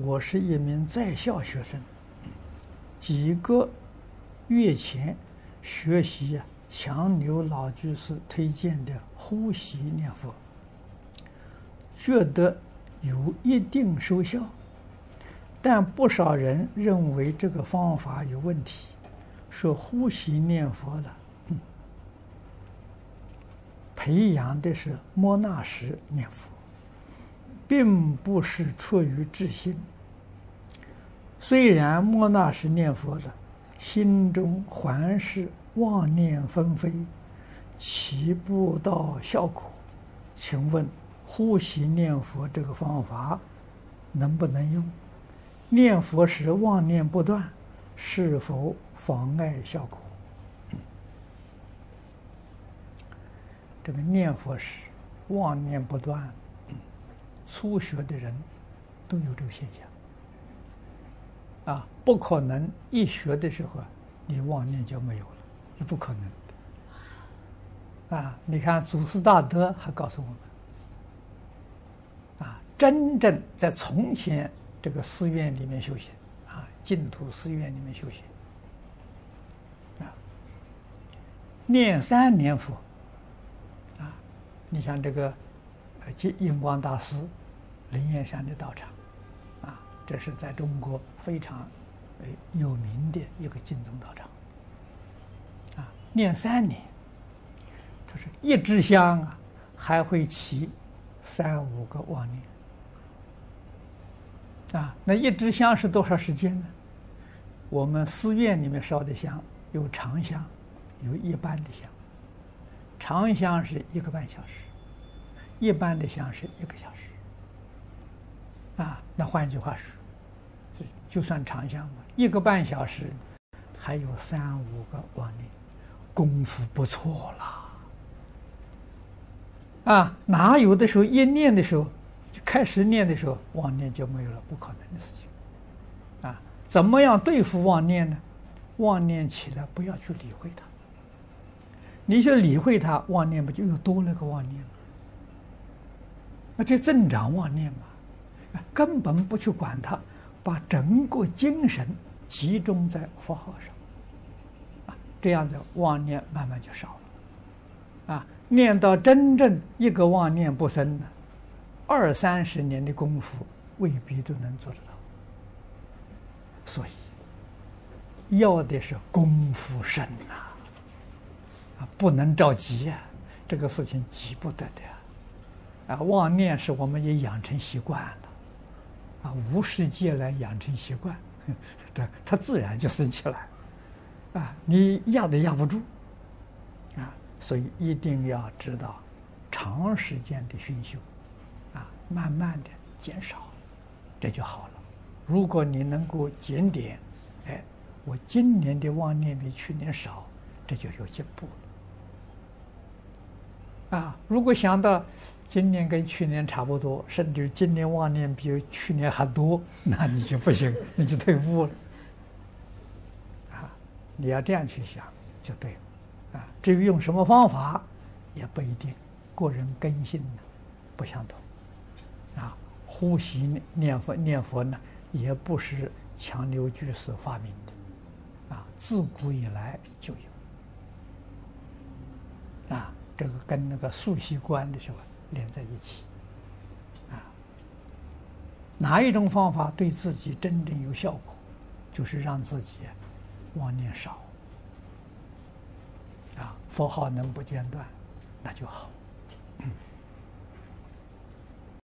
我是一名在校学生，几个月前学习呀强牛老居士推荐的呼吸念佛，觉得有一定收效，但不少人认为这个方法有问题，说呼吸念佛了，培养的是末那时念佛。并不是出于自信。虽然莫那时念佛的，心中还是妄念纷飞，起不到效果。请问呼吸念佛这个方法能不能用？念佛时妄念不断，是否妨碍效果？这个念佛时妄念不断。初学的人都有这个现象，啊，不可能一学的时候，你妄念就没有了，是不可能的。啊，你看祖师大德还告诉我们，啊，真正在从前这个寺院里面修行，啊，净土寺院里面修行，啊，念三年佛，啊，你像这个。即印光大师灵岩山的道场，啊，这是在中国非常呃有名的一个净宗道场，啊，念三年，他说一支香啊，还会起三五个妄念，啊，那一支香是多少时间呢？我们寺院里面烧的香有长香，有一般的香，长香是一个半小时。一般的香是一个小时，啊，那换句话说，就就算长香嘛，一个半小时，还有三五个妄念，功夫不错了，啊，哪有的时候一念的时候，就开始念的时候，妄念就没有了，不可能的事情，啊，怎么样对付妄念呢？妄念起来不要去理会它，你去理会它，妄念不就又多了个妄念了？那就增长妄念嘛，根本不去管它，把整个精神集中在佛号上，啊，这样子妄念慢慢就少了，啊，念到真正一个妄念不生呢，二三十年的功夫未必都能做得到，所以要的是功夫深呐，啊，不能着急呀，这个事情急不得的。啊，妄念是我们也养成习惯了，啊，无始劫来养成习惯，对，它自然就生起来，啊，你压都压不住，啊，所以一定要知道长时间的熏修，啊，慢慢的减少，这就好了。如果你能够检点，哎，我今年的妄念比去年少，这就有进步了，啊，如果想到。今年跟去年差不多，甚至今年往年比去年还多，那你就不行，你就退步了。啊，你要这样去想就对了。啊，至于用什么方法，也不一定，个人根性呢不相同。啊，呼吸念佛念佛呢，也不是强留居士发明的，啊，自古以来就有。啊，这个跟那个素习观的时候。连在一起，啊，哪一种方法对自己真正有效果，就是让自己妄念少，啊，佛号能不间断，那就好。